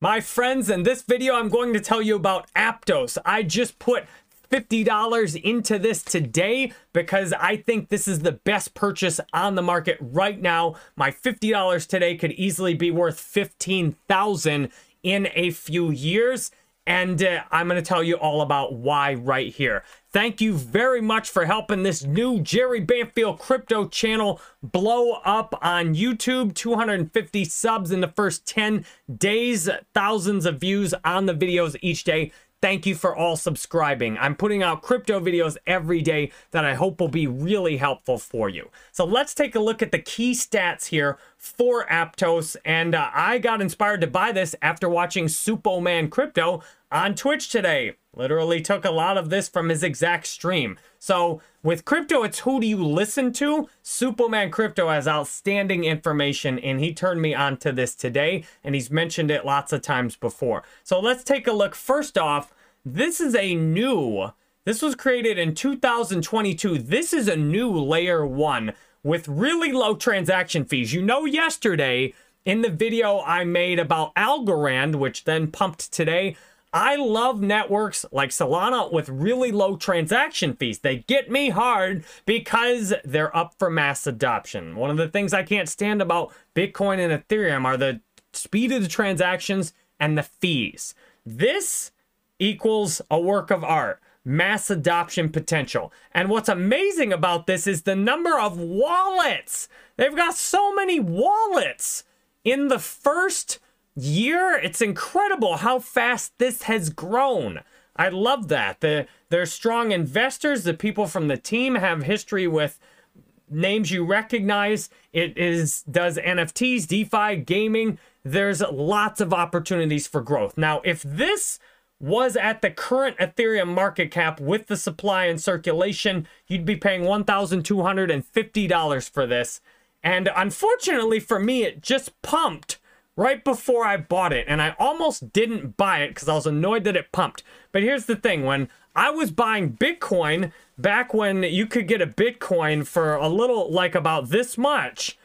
My friends, in this video, I'm going to tell you about Aptos. I just put $50 into this today because I think this is the best purchase on the market right now. My $50 today could easily be worth 15,000 in a few years and uh, I'm going to tell you all about why right here. Thank you very much for helping this new Jerry Banfield crypto channel blow up on YouTube. 250 subs in the first 10 days, thousands of views on the videos each day. Thank you for all subscribing. I'm putting out crypto videos every day that I hope will be really helpful for you. So let's take a look at the key stats here for Aptos. And uh, I got inspired to buy this after watching Superman Crypto on Twitch today. Literally took a lot of this from his exact stream. So with crypto, it's who do you listen to? Superman Crypto has outstanding information, and he turned me on to this today, and he's mentioned it lots of times before. So let's take a look. First off, this is a new, this was created in 2022. This is a new layer one with really low transaction fees. You know, yesterday in the video I made about Algorand, which then pumped today, I love networks like Solana with really low transaction fees. They get me hard because they're up for mass adoption. One of the things I can't stand about Bitcoin and Ethereum are the speed of the transactions and the fees. This equals a work of art, mass adoption potential. And what's amazing about this is the number of wallets. They've got so many wallets in the first year. It's incredible how fast this has grown. I love that. The, they're strong investors. The people from the team have history with names you recognize. It is does NFTs, DeFi, gaming. There's lots of opportunities for growth. Now, if this was at the current Ethereum market cap with the supply and circulation, you'd be paying $1,250 for this. And unfortunately for me, it just pumped right before I bought it, and I almost didn't buy it because I was annoyed that it pumped. But here's the thing when I was buying Bitcoin back when you could get a Bitcoin for a little, like about this much,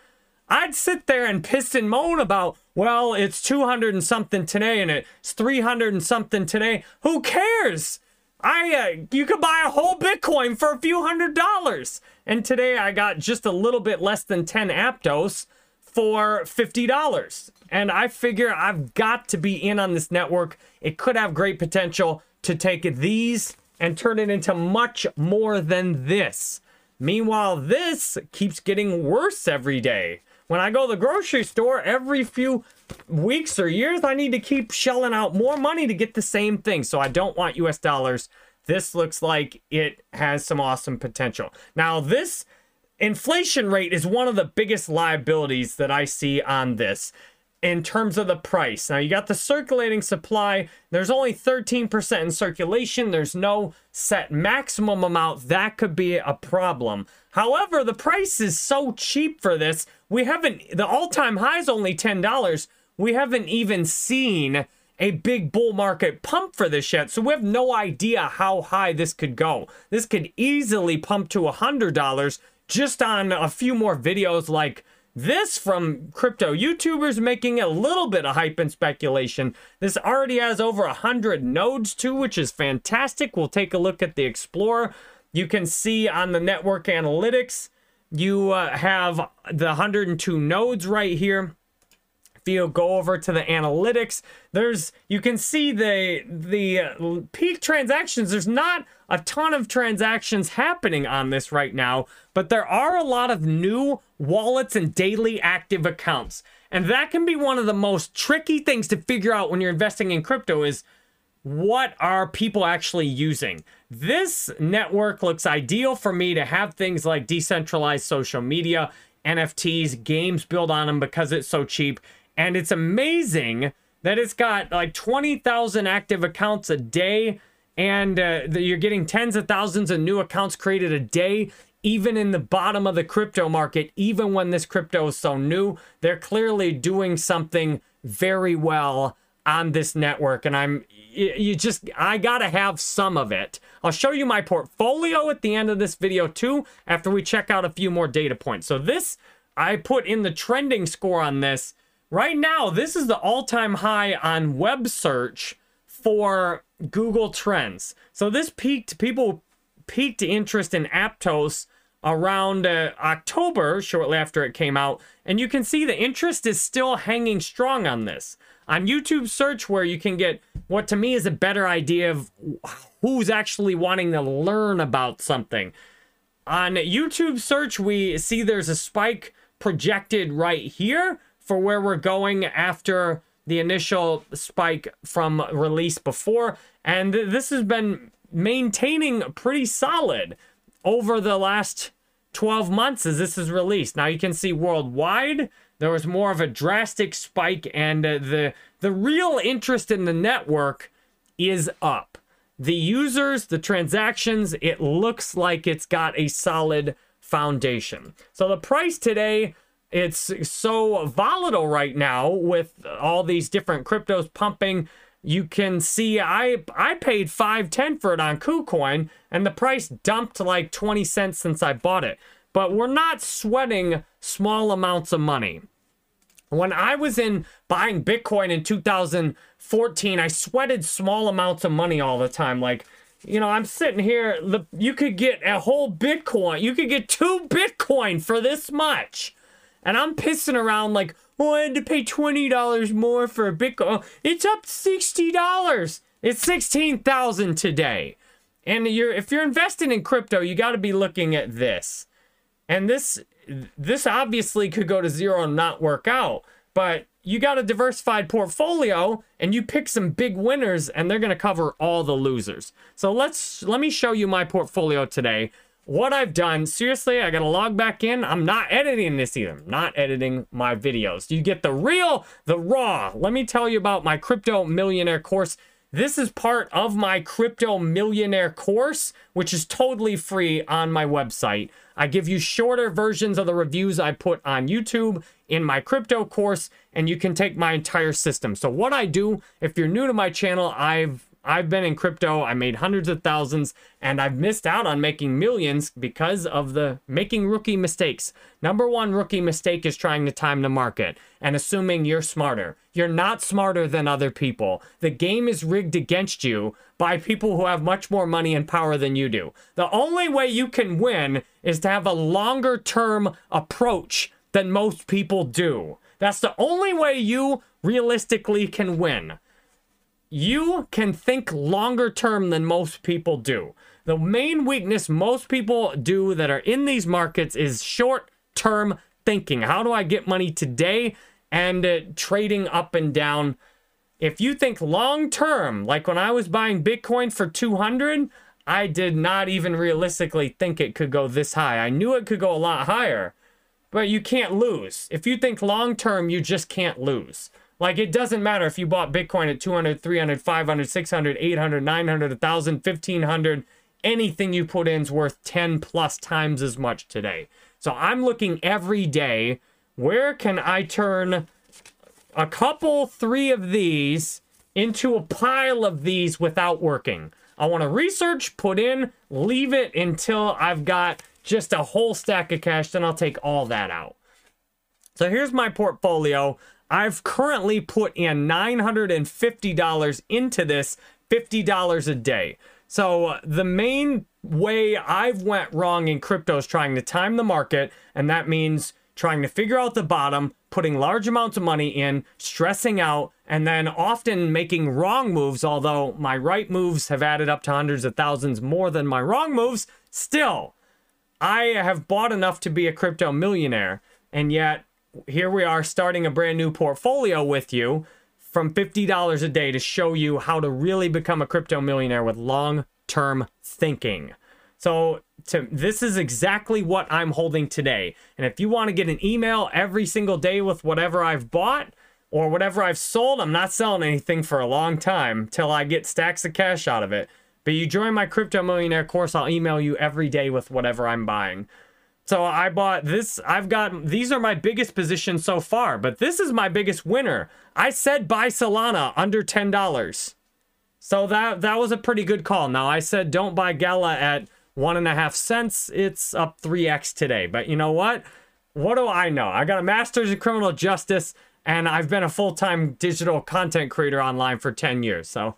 I'd sit there and piss and moan about, well, it's 200 and something today and it's 300 and something today. Who cares? I uh, you could buy a whole Bitcoin for a few hundred dollars. And today I got just a little bit less than 10 Aptos for $50. And I figure I've got to be in on this network. It could have great potential to take these and turn it into much more than this. Meanwhile, this keeps getting worse every day. When I go to the grocery store every few weeks or years, I need to keep shelling out more money to get the same thing. So I don't want US dollars. This looks like it has some awesome potential. Now, this inflation rate is one of the biggest liabilities that I see on this in terms of the price. Now, you got the circulating supply. There's only 13% in circulation. There's no set maximum amount. That could be a problem. However, the price is so cheap for this. We haven't, the all time high is only $10. We haven't even seen a big bull market pump for this yet. So we have no idea how high this could go. This could easily pump to $100 just on a few more videos like this from crypto YouTubers making a little bit of hype and speculation. This already has over 100 nodes too, which is fantastic. We'll take a look at the Explorer. You can see on the network analytics, you uh, have the 102 nodes right here go over to the analytics, there's you can see the the uh, peak transactions. There's not a ton of transactions happening on this right now, but there are a lot of new wallets and daily active accounts. And that can be one of the most tricky things to figure out when you're investing in crypto is what are people actually using? This network looks ideal for me to have things like decentralized social media, NFTs, games built on them because it's so cheap. And it's amazing that it's got like 20,000 active accounts a day and uh, you're getting tens of thousands of new accounts created a day even in the bottom of the crypto market even when this crypto is so new. They're clearly doing something very well on this network and i'm you just i gotta have some of it. I'll show you my portfolio at the end of this video too after we check out a few more data points. So this i put in the trending score on this right now, this is the all time high on web search for Google Trends. So this peaked, people peaked interest in Aptos around uh, October, shortly after it came out. And you can see the interest is still hanging strong on this. On YouTube search, where you can get what to me is a better idea of who's actually wanting to learn about something. On YouTube search, we see there's a spike projected right here for where we're going after the initial spike from release before. And this has been maintaining pretty solid over the last 12 months as this is released. Now you can see worldwide there was more of a drastic spike and uh, the the real interest in the network is up. The users, the transactions, it looks like it's got a solid foundation. So the price today it's so volatile right now with all these different cryptos pumping you can see I I paid 510 for it on KuCoin and the price dumped like 20 cents since I bought it. But we're not sweating small amounts of money. When I was in buying Bitcoin in 2014, I sweated small amounts of money all the time. Like, you know, I'm sitting here, you could get a whole Bitcoin. You could get two Bitcoin for this much. And I'm pissing around like, oh, I had to pay $20 more for a Bitcoin. It's up $60. It's 16,000 today. And you're if you're investing in crypto, you got to be looking at this. And this this obviously could go to zero and not work out, but you got a diversified portfolio and you pick some big winners and they're going to cover all the losers. So let's let me show you my portfolio today what I've done, seriously, I gotta log back in. I'm not editing this either. I'm not editing my videos. You get the real, the raw. Let me tell you about my crypto millionaire course. This is part of my crypto millionaire course, which is totally free on my website. I give you shorter versions of the reviews I put on YouTube in my crypto course, and you can take my entire system. So, what I do, if you're new to my channel, I've I've been in crypto, I made hundreds of thousands, and I've missed out on making millions because of the making rookie mistakes. Number one rookie mistake is trying to time the market and assuming you're smarter. You're not smarter than other people. The game is rigged against you by people who have much more money and power than you do. The only way you can win is to have a longer term approach than most people do. That's the only way you realistically can win you can think longer term than most people do. The main weakness most people do that are in these markets is short term thinking. How do I get money today and uh, trading up and down? If you think long term, like when I was buying Bitcoin for 200, I did not even realistically think it could go this high. I knew it could go a lot higher, but you can't lose. If you think long term, you just can't lose. Like it doesn't matter if you bought Bitcoin at 200, 300, 500, 600, 800, 900, 1000, 1500, anything you put in is worth 10 plus times as much today. So I'm looking every day, where can I turn a couple, three of these into a pile of these without working? I want to research, put in, leave it until I've got just a whole stack of cash, then I'll take all that out. So here's my portfolio. I've currently put in $950 into this, $50 a day. So uh, the main way I've went wrong in crypto is trying to time the market, and that means trying to figure out the bottom, putting large amounts of money in, stressing out, and then often making wrong moves. Although my right moves have added up to hundreds of thousands more than my wrong moves, still, I have bought enough to be a crypto millionaire, and yet here we are starting a brand new portfolio with you from $50 a day to show you how to really become a crypto millionaire with long term thinking. So, to, this is exactly what I'm holding today. And if you want to get an email every single day with whatever I've bought or whatever I've sold, I'm not selling anything for a long time till I get stacks of cash out of it. But you join my crypto millionaire course, I'll email you every day with whatever I'm buying. So I bought this. I've got these are my biggest positions so far, but this is my biggest winner. I said buy Solana under ten dollars, so that that was a pretty good call. Now I said don't buy Gala at one and a half cents. It's up three x today, but you know what? What do I know? I got a master's in criminal justice. and I've been a full-time digital content creator online for 10 years. So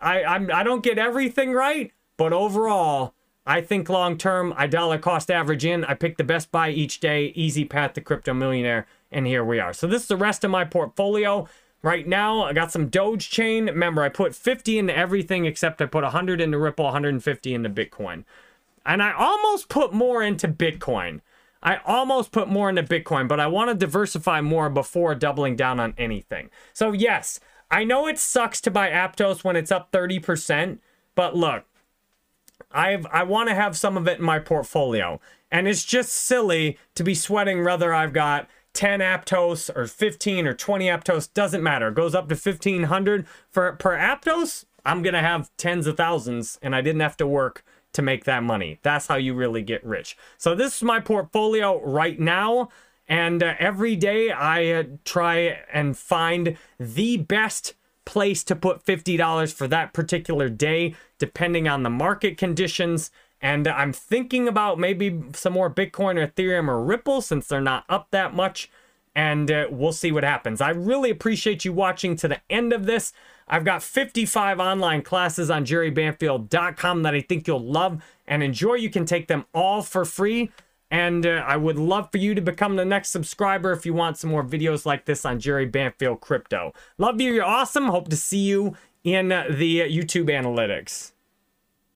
I I'm, I don't get everything right, but overall, I think long term, I dollar cost average in. I pick the best buy each day, easy path to crypto millionaire, and here we are. So this is the rest of my portfolio. Right now, I got some Doge Chain. Remember, I put 50 into everything except I put 100 into Ripple, 150 into Bitcoin. And I almost put more into Bitcoin. I almost put more into Bitcoin, but I want to diversify more before doubling down on anything. So, yes, I know it sucks to buy Aptos when it's up 30%, but look, I've I want to have some of it in my portfolio. And it's just silly to be sweating whether I've got 10 Aptos or 15 or 20 Aptos, doesn't matter. It goes up to 1500 for per Aptos. I'm going to have tens of thousands and I didn't have to work to make that money. That's how you really get rich. So this is my portfolio right now. And uh, every day I uh, try and find the best place to put $50 for that particular day, depending on the market conditions. And I'm thinking about maybe some more Bitcoin or Ethereum or Ripple since they're not up that much. And uh, we'll see what happens. I really appreciate you watching to the end of this. I've got 55 online classes on jerrybanfield.com that I think you'll love and enjoy. You can take them all for free. And uh, I would love for you to become the next subscriber if you want some more videos like this on Jerry Banfield Crypto. Love you. You're awesome. Hope to see you in the YouTube analytics.